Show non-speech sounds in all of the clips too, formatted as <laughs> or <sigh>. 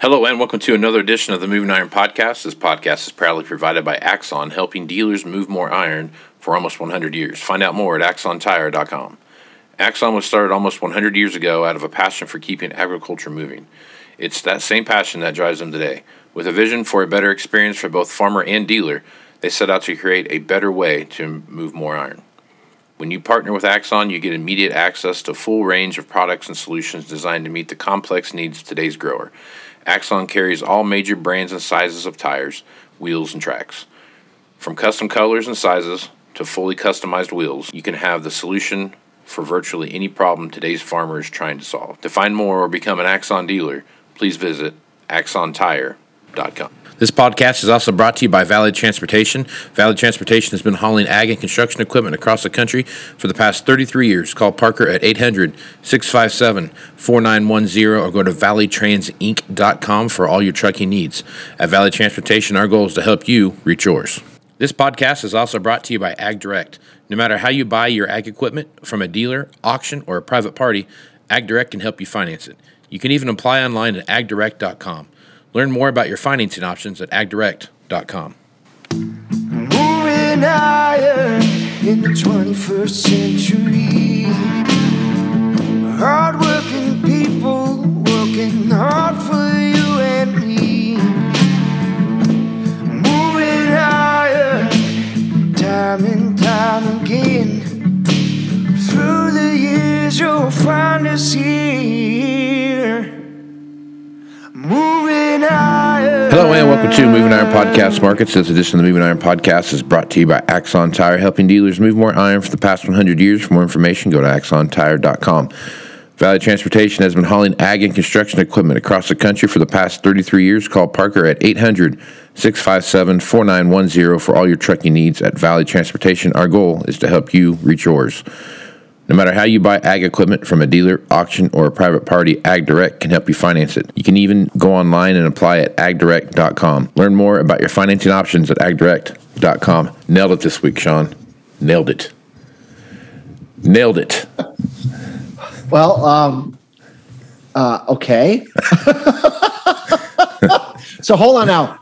Hello and welcome to another edition of the Moving Iron Podcast. This podcast is proudly provided by Axon, helping dealers move more iron for almost 100 years. Find out more at axontire.com. Axon was started almost 100 years ago out of a passion for keeping agriculture moving. It's that same passion that drives them today. With a vision for a better experience for both farmer and dealer, they set out to create a better way to move more iron. When you partner with Axon, you get immediate access to a full range of products and solutions designed to meet the complex needs of today's grower. Axon carries all major brands and sizes of tires, wheels, and tracks. From custom colors and sizes to fully customized wheels, you can have the solution for virtually any problem today's farmer is trying to solve. To find more or become an Axon dealer, please visit axontire.com. This podcast is also brought to you by Valley Transportation. Valley Transportation has been hauling ag and construction equipment across the country for the past 33 years. Call Parker at 800 657 4910 or go to valleytransinc.com for all your trucking needs. At Valley Transportation, our goal is to help you reach yours. This podcast is also brought to you by Ag Direct. No matter how you buy your ag equipment from a dealer, auction, or a private party, Ag Direct can help you finance it. You can even apply online at agdirect.com. Learn more about your financing options at agdirect.com. Moving higher in the 21st century. Hardworking people working hard for Podcast Markets. This edition of the Moving Iron Podcast is brought to you by Axon Tire, helping dealers move more iron for the past 100 years. For more information, go to axontire.com. Valley Transportation has been hauling ag and construction equipment across the country for the past 33 years. Call Parker at 800 657 4910 for all your trucking needs at Valley Transportation. Our goal is to help you reach yours. No matter how you buy ag equipment from a dealer, auction, or a private party, Ag Direct can help you finance it. You can even go online and apply at agdirect.com. Learn more about your financing options at agdirect.com. Nailed it this week, Shawn. Nailed it. Nailed it. Well, um, uh, okay. <laughs> so hold on now.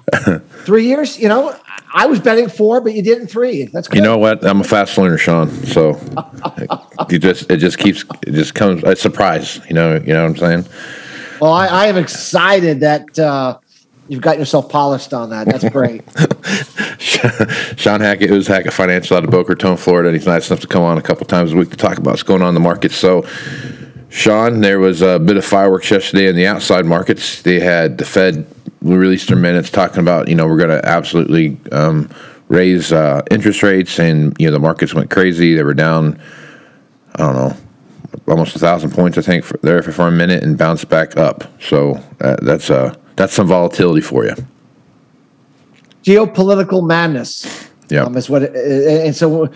Three years, you know, I was betting four, but you did in three. That's good. You know what? I'm a fast learner, Shawn. So <laughs> you just it just keeps it just comes a surprise. You know, you know what I'm saying? well, I, I am excited that uh, you've got yourself polished on that. That's great. <laughs> Shawn Hackett, who's Hackett Financial out of Boca Raton, Florida, and he's nice enough to come on a couple times a week to talk about what's going on in the market. So, Shawn, there was a bit of fireworks yesterday in the outside markets. They had the Fed released their minutes talking about, you know, we're going to absolutely um, raise uh, interest rates, and you know the markets went crazy. They were down, I don't know, almost a thousand points, I think, for, there for, for a minute, and bounced back up. So uh, that's uh, that's some volatility for you. Geopolitical madness. Yeah. Um, is what, it, and so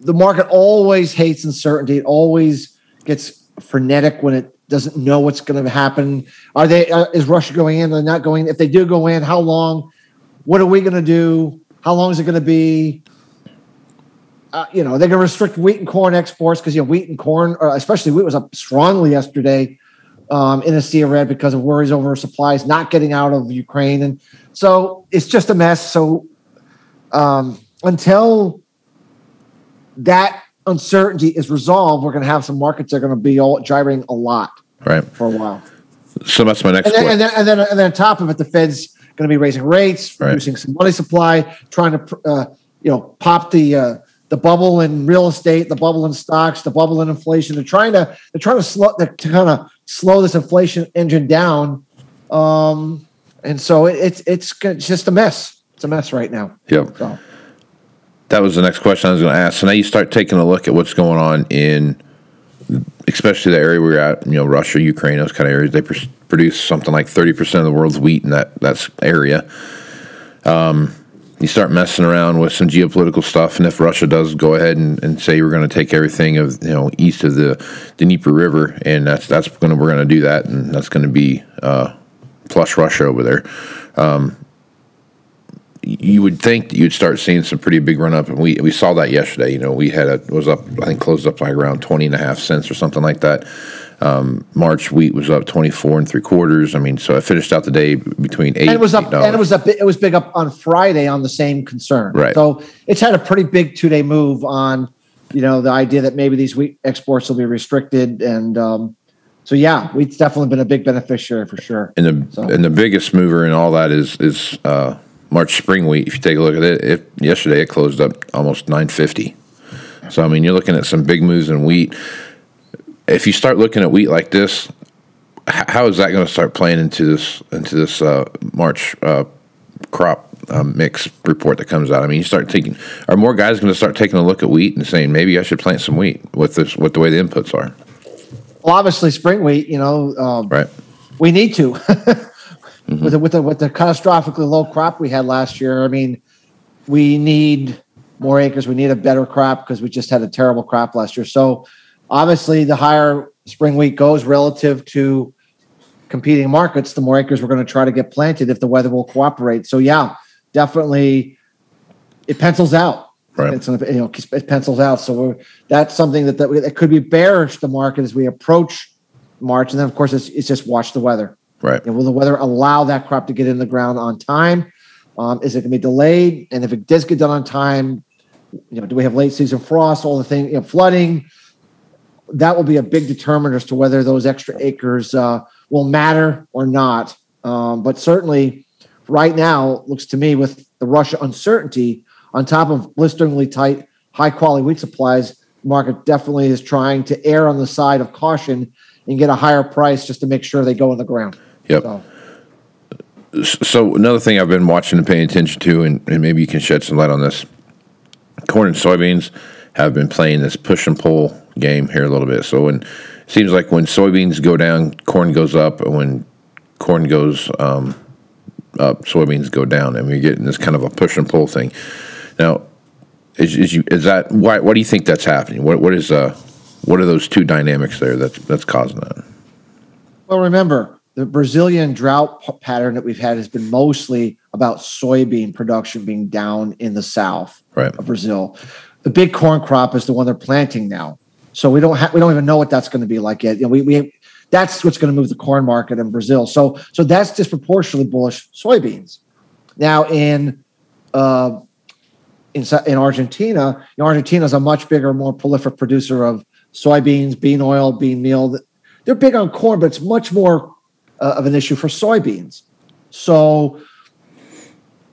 the market always hates uncertainty. It always gets frenetic when it doesn't know what's going to happen. Are they? Uh, is Russia going in? They're not going. If they do go in, how long? What are we going to do? How long is it going to be? Uh, you know, they're going to restrict wheat and corn exports because you know wheat and corn, or especially wheat, was up strongly yesterday um, in a sea of red because of worries over supplies not getting out of Ukraine, and so it's just a mess. So um, until that uncertainty is resolved, we're going to have some markets that are going to be all gyrating a lot Right. for a while. So that's my next And then, and then, and then, and then on top of it, the Fed's going to be raising rates, Right. reducing some money supply, trying to, uh, you know, pop the uh, the bubble in real estate, the bubble in stocks, the bubble in inflation. They're trying to they're trying to slow to kind of slow this inflation engine down. Um, and so it, it's it's it's just a mess. It's a mess right now. Yep. So That was the next question I was going to ask. So now you start taking a look at what's going on in, especially the area we're at, you know, Russia, Ukraine, those kind of areas. They pr- produce something like 30% of the world's wheat in that that's area. Um, you start messing around with some geopolitical stuff, and if Russia does go ahead and, and say we're going to take everything of you know east of the the Dnieper River, and that's that's going to we're going to do that, and that's going to be uh, plus Russia over there. Um, you would think that you'd start seeing some pretty big run up, and we we saw that yesterday. You know, we had a it was up, I think closed up like around 20 and a half cents or something like that. Um, March wheat was up 24 and three quarters. I mean, so I finished out the day between eight. and it was up, $8. and it was up. It was big up on Friday on the same concern. Right. So it's had a pretty big two day move on, you know, the idea that maybe these wheat exports will be restricted, and um, so yeah, wheat's definitely been a big beneficiary for sure. And the So- and the biggest mover in all that is is uh, March spring wheat. If you take a look at it, it yesterday it closed up almost nine fifty. So I mean, you're looking at some big moves in wheat. If you start looking at wheat like this, how is that going to start playing into this into this uh, March uh, crop um, mix report that comes out? I mean, you start taking are more guys going to start taking a look at wheat and saying maybe I should plant some wheat with this with the way the inputs are, Well, obviously, spring wheat, you know, um, right? we need to <laughs> Mm-hmm. with the, with the with the catastrophically low crop we had last year. I mean, we need more acres. We need a better crop because we just had a terrible crop last year. So, obviously, the higher spring wheat goes relative to competing markets, the more acres we're going to try to get planted if the weather will cooperate. So, yeah, definitely, it pencils out. Right. It's you know it pencils out. So we're, that's something that that, that could be bearish the market as we approach March, and then of course it's, it's just watch the weather. Right. And will the weather allow that crop to get in the ground on time? Um, is it going to be delayed? And if it does get done on time, you know, do we have late season frost? All the thing, you know, flooding. That will be a big determinant as to whether those extra acres uh, will matter or not. Um, but certainly, right now, looks to me with the Russia uncertainty on top of blisteringly tight, high quality wheat supplies, market definitely is trying to err on the side of caution and get a higher price just to make sure they go in the ground. Yep. So, So another thing I've been watching and paying attention to, and, and maybe you can shed some light on this. Corn and soybeans have been playing this push and pull game here a little bit. So when it seems like when soybeans go down, corn goes up, and when corn goes um, up, soybeans go down, and we're getting this kind of a push and pull thing. Now, is, is, you, is that why? What do you think that's happening? What what is uh what are those two dynamics there that's that's causing that? well, remember the Brazilian drought p- pattern that we've had has been mostly about soybean production being down in the south Right. of Brazil. The big corn crop is the one they're planting now, so we don't have we don't even know what that's going to be like yet. You know, we we that's what's going to move the corn market in Brazil. So so that's disproportionately bullish soybeans. Now in uh, in, in Argentina, you know, Argentina is a much bigger, more prolific producer of soybeans, bean oil, bean meal. They're big on corn, but it's much more uh, of an issue for soybeans. So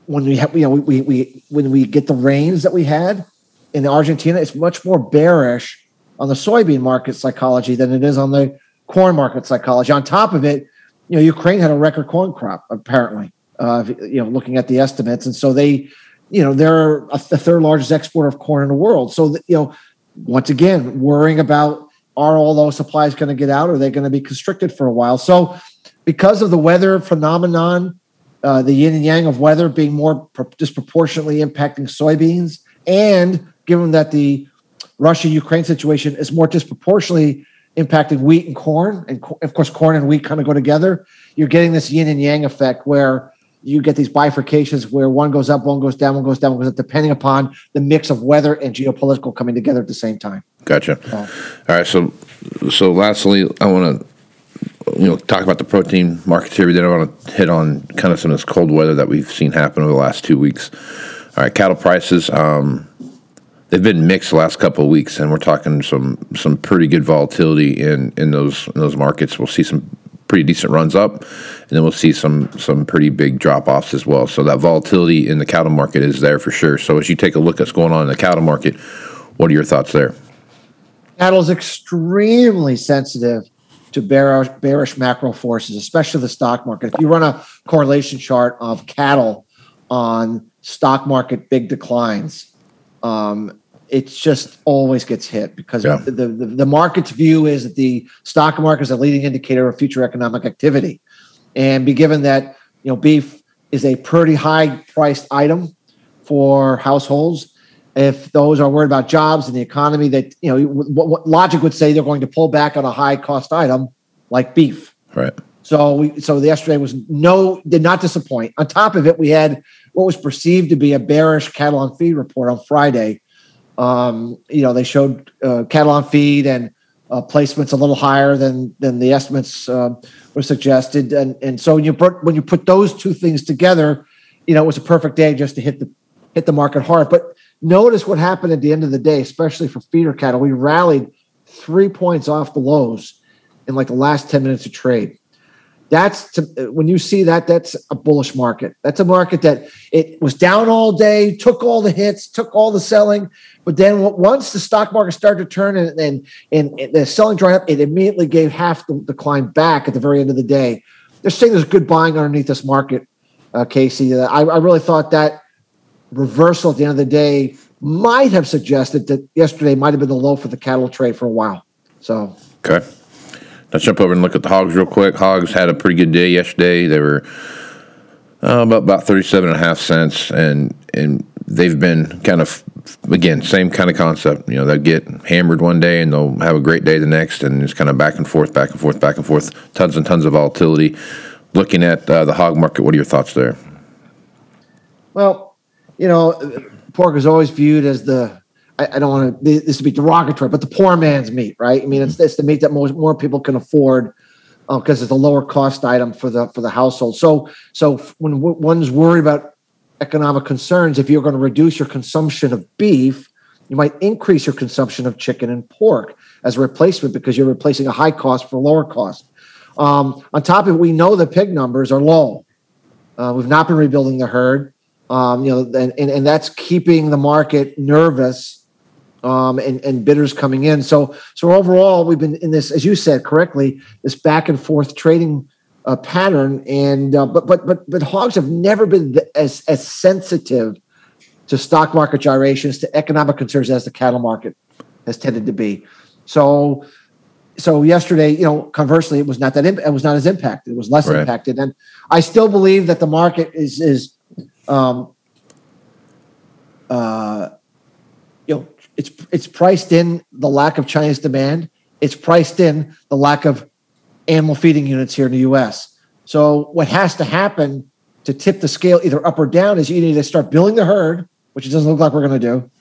when we have, you know, we, we, when we get the rains that we had in Argentina, it's much more bearish on the soybean market psychology than it is on the corn market psychology. On top of it, you know, Ukraine had a record corn crop apparently. Uh, you know, looking at the estimates, and so they, you know, they're the third largest exporter of corn in the world. So you know, once again, worrying about are all those supplies going to get out? Or are they going to be constricted for a while? So, because of the weather phenomenon, uh, the yin and yang of weather being more pro- disproportionately impacting soybeans, and given that the Russia Ukraine situation is more disproportionately impacting wheat and corn, and co- of course, corn and wheat kind of go together, you're getting this yin and yang effect where you get these bifurcations where one goes up, one goes down, one goes down, one goes up, depending upon the mix of weather and geopolitical coming together at the same time. Gotcha. All right. So, so lastly, I want to, you know, talk about the protein market here. Then I want to hit on kind of some of this cold weather that we've seen happen over the last two weeks. All right, cattle prices. Um, they've been mixed the last couple of weeks, and we're talking some some pretty good volatility in in those in those markets. We'll see some pretty decent runs up, and then we'll see some some pretty big drop offs as well. So that volatility in the cattle market is there for sure. So as you take a look at what's going on in the cattle market, what are your thoughts there? Cattle is extremely sensitive to bearish, bearish macro forces, especially the stock market. If you run a correlation chart of cattle on stock market big declines, um, it just always gets hit because Yeah. the, the, the market's view is that the stock market is a leading indicator of future economic activity. And be given that you know beef is a pretty high priced item for households, if those are worried about jobs and the economy, that you know what, what logic would say they're going to pull back on a high cost item like beef. Right. So we so the yesterday was no did not disappoint. On top of it, we had what was perceived to be a bearish cattle on feed report on Friday. Um, you know, they showed uh, cattle on feed and uh, placements a little higher than than the estimates uh, were suggested, and and so when you put when you put those two things together, you know it was a perfect day just to hit the hit the market hard. But notice what happened at the end of the day, especially for feeder cattle. We rallied three points off the lows in like the last ten minutes of trade. That's to, when you see that that's a bullish market. That's a market that it was down all day took all the hits took all the selling but then once the stock market started to turn and and, and the selling dried up it immediately gave half the, climb back at the very end of the day. They're saying there's good buying underneath this market uh, casey. Uh, I, I really thought that reversal at the end of the day might have suggested that yesterday might have been the low for the cattle trade for a while so okay Let's jump over and look at the hogs real quick. Hogs had a pretty good day yesterday. They were uh, about about thirty seven and a half cents, and and they've been kind of again same kind of concept. You know, they'll get hammered one day and they'll have a great day the next, and it's kind of back and forth, back and forth, back and forth. Tons and tons of volatility. Looking at uh, the hog market, what are your thoughts there? Well, you know, pork is always viewed as the I, I don't want to this to be derogatory, but the poor man's meat, right? I mean, it's it's the meat that most more people can afford because uh, it's a lower cost item for the for the household. So so when one's worried about economic concerns, if you're going to reduce your consumption of beef, you might increase your consumption of chicken and pork as a replacement because you're replacing a high cost for lower cost. Um, on top of it, we know the pig numbers are low. Uh, we've not been rebuilding the herd, um, you know, and, and, and that's keeping the market nervous um, and, and bidders coming in. So, so overall, we've been in this, as you said correctly, this back and forth trading uh, pattern. And uh, but but but but hogs have never been as as sensitive to stock market gyrations, to economic concerns as the cattle market has tended to be. So, so yesterday, you know, conversely, it was not that imp- it was not as impacted. It was less right. impacted, and I still believe that the market is is um, uh, you know it's it's priced in the lack of Chinese demand. It's priced in the lack of animal feeding units here in the U.S. So what has to happen to tip the scale either up or down is you need to start building the herd, which it doesn't look like we're going to do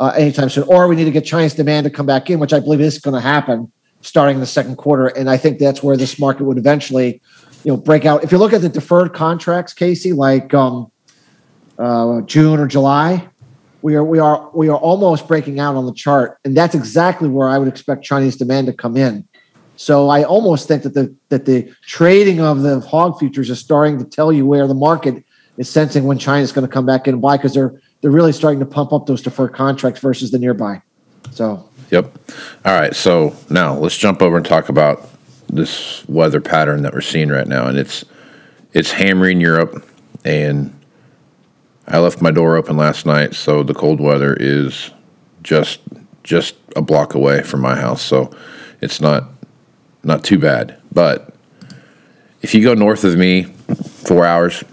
uh, anytime soon, or we need to get Chinese demand to come back in, which I believe is going to happen starting the second quarter. And I think that's where this market would eventually, you know, break out. If you look at the deferred contracts, Casey, like um, uh, June or July, we are we are we are almost breaking out on the chart, and that's exactly where I would expect Chinese demand to come in. So I almost think that the that the trading of the hog futures is starting to tell you where the market is sensing when China's going to come back in buy because they're they're really starting to pump up those deferred contracts versus the nearby. So Yep. All right. So now let's jump over and talk about this weather pattern that we're seeing right now, and it's it's hammering Europe, and I left my door open last night, so the cold weather is just just a block away from my house, so it's not not too bad. But if you go north of me, four hours,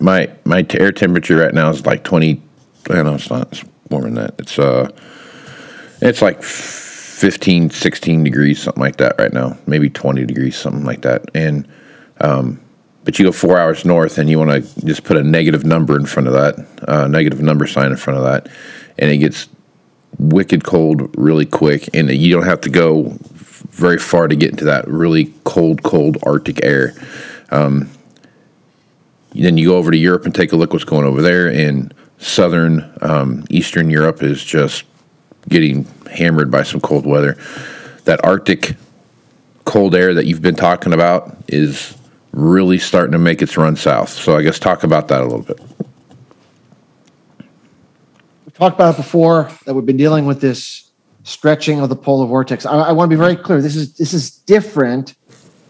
my my air temperature right now is like twenty. I know it's not it's warmer than that. It's uh, it's like 15, 16 degrees, something like that right now. Maybe twenty degrees, something like that. And um, but you go four hours north and you want to just put a negative number in front of that, uh, negative number sign in front of that, and it gets wicked cold really quick, and you don't have to go very far to get into that really cold, cold Arctic air. Um, then you go over to Europe and take a look what's going over there, and southern um, Eastern Europe is just getting hammered by some cold weather. That Arctic cold air that you've been talking about is really starting to make its run south. So I guess talk about that a little bit. We've talked about it before that we've been dealing with this stretching of the polar vortex. I, I want to be very clear. This is this is different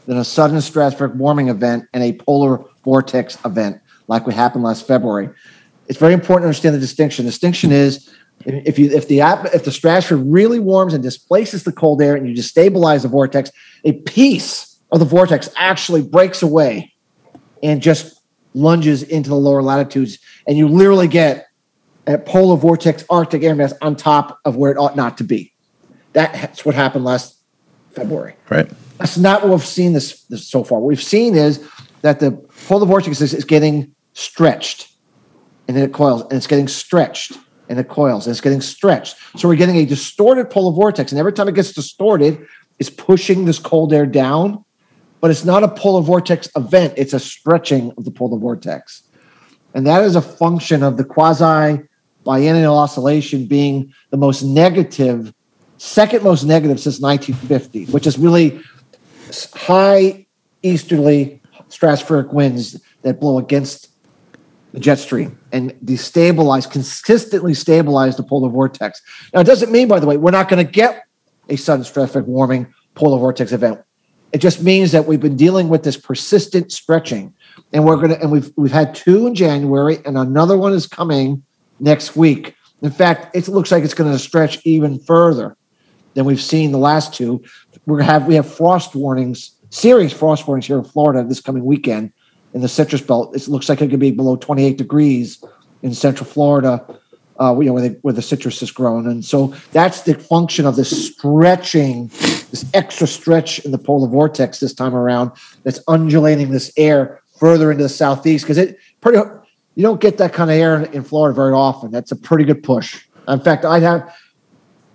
than a sudden stratospheric warming event and a polar vortex event like what happened last February. It's very important to understand the distinction. The distinction is if you if the if the stratosphere really warms and displaces the cold air and you destabilize the vortex, a piece of the vortex actually breaks away and just lunges into the lower latitudes. And you literally get a polar vortex Arctic air mass on top of where it ought not to be. That's what happened last February. Right. That's not what we've seen this, this so far. What we've seen is that the polar vortex is, is getting stretched and then it coils and it's getting stretched and it coils and it's getting stretched. So we're getting a distorted polar vortex. And every time it gets distorted, it's pushing this cold air down. But it's not a polar vortex event, it's a stretching of the polar vortex. And that is a function of the quasi biennial oscillation being the most negative, second most negative since 1950, which is really high easterly stratospheric winds that blow against the jet stream and destabilize, consistently stabilize the polar vortex. Now, it doesn't mean, by the way, we're not going to get a sudden stratospheric warming polar vortex event. It just means that we've been dealing with this persistent stretching, and we're gonna and we've we've had two in January, and another one is coming next week. In fact, it looks like it's going to stretch even further than we've seen the last two. We're gonna have we have frost warnings, serious frost warnings here in Florida this coming weekend in the citrus belt. It looks like it could be below 28 degrees in Central Florida, uh, you know, where, they, where the citrus is grown. And so that's the function of this stretching, this extra stretch in the polar vortex this time around that's undulating this air further into the southeast because it pretty you don't get that kind of air in, in Florida very often. That's a pretty good push. In fact, I have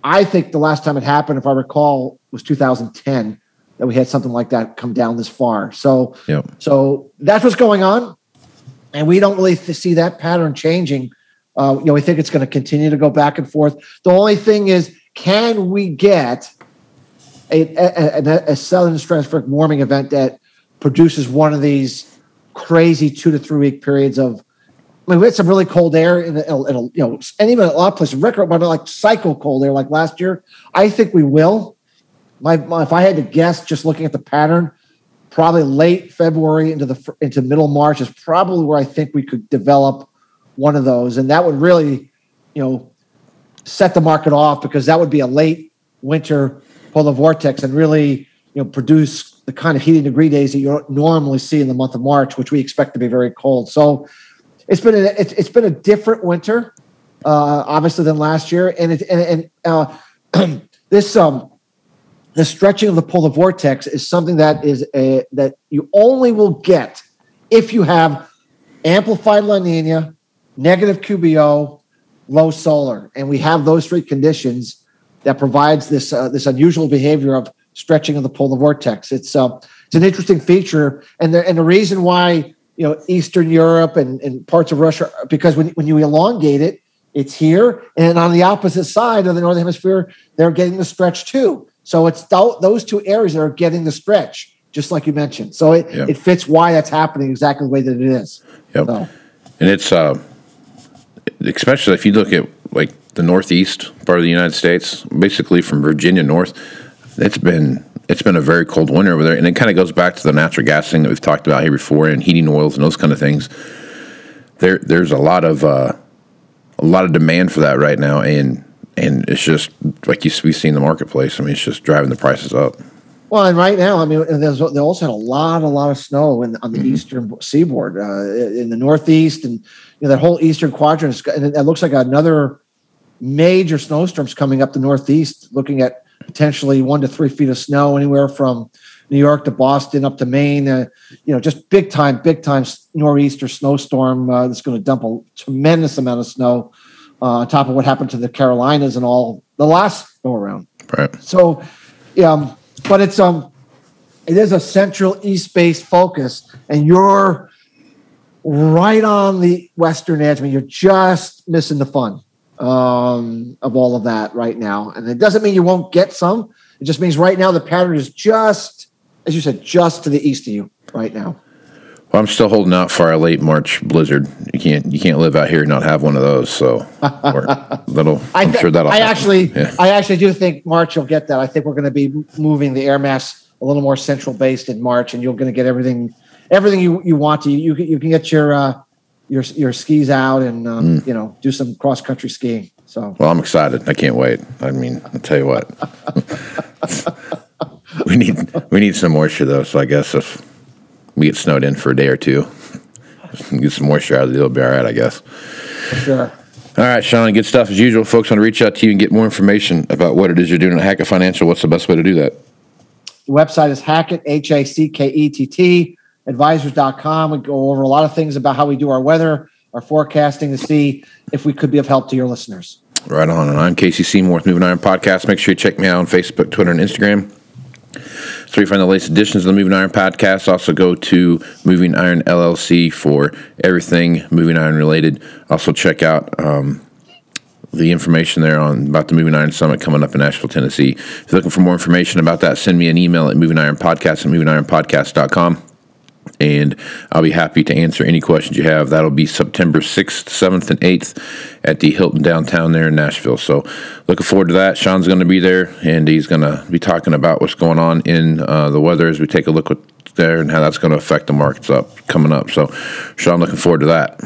I think the last time it happened, if I recall, was 2010 that we had something like that come down this far. So, Yep. so that's what's going on, and we don't really see that pattern changing. Uh, you know, we think it's going to continue to go back and forth. The only thing is, can we get a, a, a, a sudden stratospheric warming event that produces one of these crazy two to three week periods of I mean, we had some really cold air in, in a, you know, and even a lot of places record, but like cycle cold air like last year. I think we will. My, my, if I had to guess, just looking at the pattern, probably late February into the into middle March is probably where I think we could develop one of those, and that would really, you know, set the market off because that would be a late winter polar vortex and really, you know, produce the kind of heating degree days that you normally see in the month of March, which we expect to be very cold. So it's been a, it's, it's been a different winter, uh, obviously than last year, and it and, and uh, <clears throat> this um the stretching of the polar vortex is something that is a that you only will get if you have amplified La Nina, negative QBO, low solar, and we have those three conditions that provides this uh, this unusual behavior of stretching of the polar vortex. It's uh, it's an interesting feature, and the and the reason why you know Eastern Europe and, and parts of Russia because when when you elongate it, it's here, and on the opposite side of the northern hemisphere, they're getting the stretch too. So it's th- those two areas that are getting the stretch, just like you mentioned. So it, it fits why that's happening exactly the way that it is. Yep. So And it's uh, especially if you look at like the northeast part of the United States, basically from Virginia north, it's been it's been a very cold winter over there, and it kind of goes back to the natural gas thing that we've talked about here before, and heating oils and those kind of things. There, there's a lot of uh, a lot of demand for that right now, and and it's just like you we see in the marketplace. I mean, it's just driving the prices up. Well, and right now, I mean, there's they also had a lot, a lot of snow in, on the eastern seaboard, uh, in the northeast, and you know that whole eastern quadrant. And it looks like another major snowstorms coming up the northeast. Looking at potentially one to three feet of snow anywhere from New York to Boston up to Maine. Uh, you know, just big time, big time nor'easter snowstorm uh, that's going to dump a tremendous amount of snow uh, on top of what happened to the Carolinas and all the last go around. Right. So, yeah, but it's um, it is a central east based focus, and you're right on the western edge. I mean, you're just missing the fun um, of all of that right now, and it doesn't mean you won't get some. It just means right now the pattern is just, as you said, just to the east of you right now. Well, I'm still holding out for our late March blizzard. You can't you can't live out here and not have one of those. So <laughs> that'll I, I'm th- sure that'll. I happen. actually, Yeah. I actually do think March you'll get that. I think we're going to be moving the air mass a little more central based in March, and you're going to get everything, everything you, you want to. You you can get your uh, your your skis out and um, Mm. you know do some cross country skiing. So Well, I'm excited. I can't wait. I mean, I'll tell you what. <laughs> we need we need some moisture though. So I guess if we get snowed in for a day or two, get some moisture out of it, it'll be all right. I guess. for sure. All right, Shawn. Good stuff as usual. Folks want to reach out to you and get more information about what it is you're doing at Hackett Financial. What's the best way to do that? The website is Hackett, H A C K E T T, advisors.com. We go over a lot of things about how we do our weather our forecasting to see if we could be of help to your listeners. Right on. And I'm Casey Seymour with Moving Iron Podcast. Make sure you check me out on Facebook, Twitter, and Instagram. So you find the latest editions of the Moving Iron Podcast. Also go to Moving Iron LLC for everything Moving Iron related. Also check out um, the information there on about the Moving Iron Summit coming up in Nashville, Tennessee. If you're looking for more information about that, send me an email at Moving Iron Podcast at movingironpodcast.com and I'll be happy to answer any questions you have. That'll be September 6th, 7th, and 8th at the Hilton downtown there in Nashville. So, looking forward to that. Shawn's going to be there, and he's going to be talking about what's going on in uh, the weather as we take a look at there and how that's going to affect the markets up coming up. So, Shawn, looking forward to that.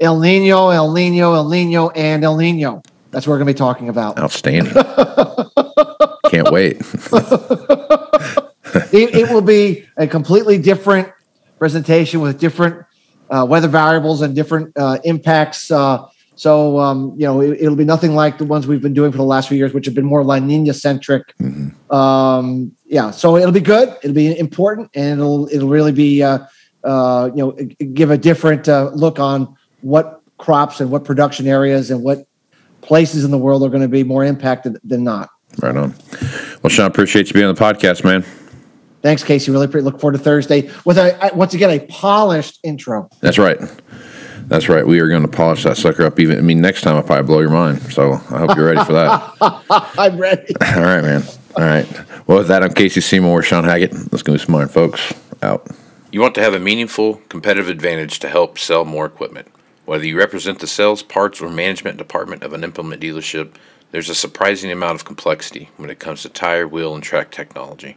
El Nino, El Nino, El Nino, and El Nino. That's what we're going to be talking about. Outstanding. <laughs> Can't wait. <laughs> <laughs> it, it, will be a completely different presentation with different uh, weather variables and different uh, impacts. Uh, so, um, you know, it, will be nothing like the ones we've been doing for the last few years, which have been more La Nina centric. Mm-hmm. Um, yeah, so it'll be good. It'll be important, and it'll it'll really be, uh, uh, you know, give a different uh, look on what crops and what production areas and what places in the world are going to be more impacted than not. Right on. Well, Shawn, appreciate you being on the podcast, man. Thanks, Casey. Really appreciate look forward to Thursday with a once again a polished intro. That's right. That's right. We are going to polish that sucker up. Even I mean, next time I probably blow your mind. So I hope you're ready for that. <laughs> I'm ready. <laughs> All right, man. All right. Well, with that, I'm Casey Seymour, Shawn Hackett. Let's go some iron, folks. Out. You want to have a meaningful competitive advantage to help sell more equipment. Whether you represent the sales, parts, or management department of an implement dealership, there's a surprising amount of complexity when it comes to tire, wheel, and track technology.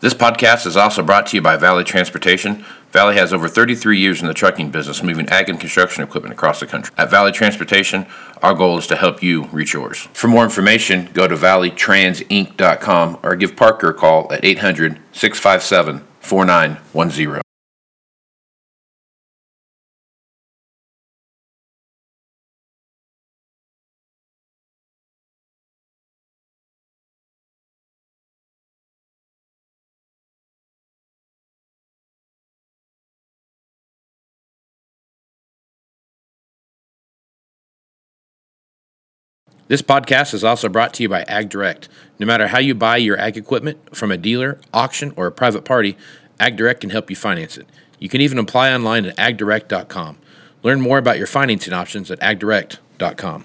This podcast is also brought to you by Valley Transportation. Valley has over 33 years in the trucking business, moving ag and construction equipment across the country. At Valley Transportation, our goal is to help you reach yours. For more information, go to valleytransinc.com or give Parker a call at 800 657 4910. This podcast is also brought to you by AgDirect. No matter how you buy your ag equipment from a dealer, auction, or a private party, AgDirect can help you finance it. You can even apply online at agdirect.com. Learn more about your financing options at agdirect.com.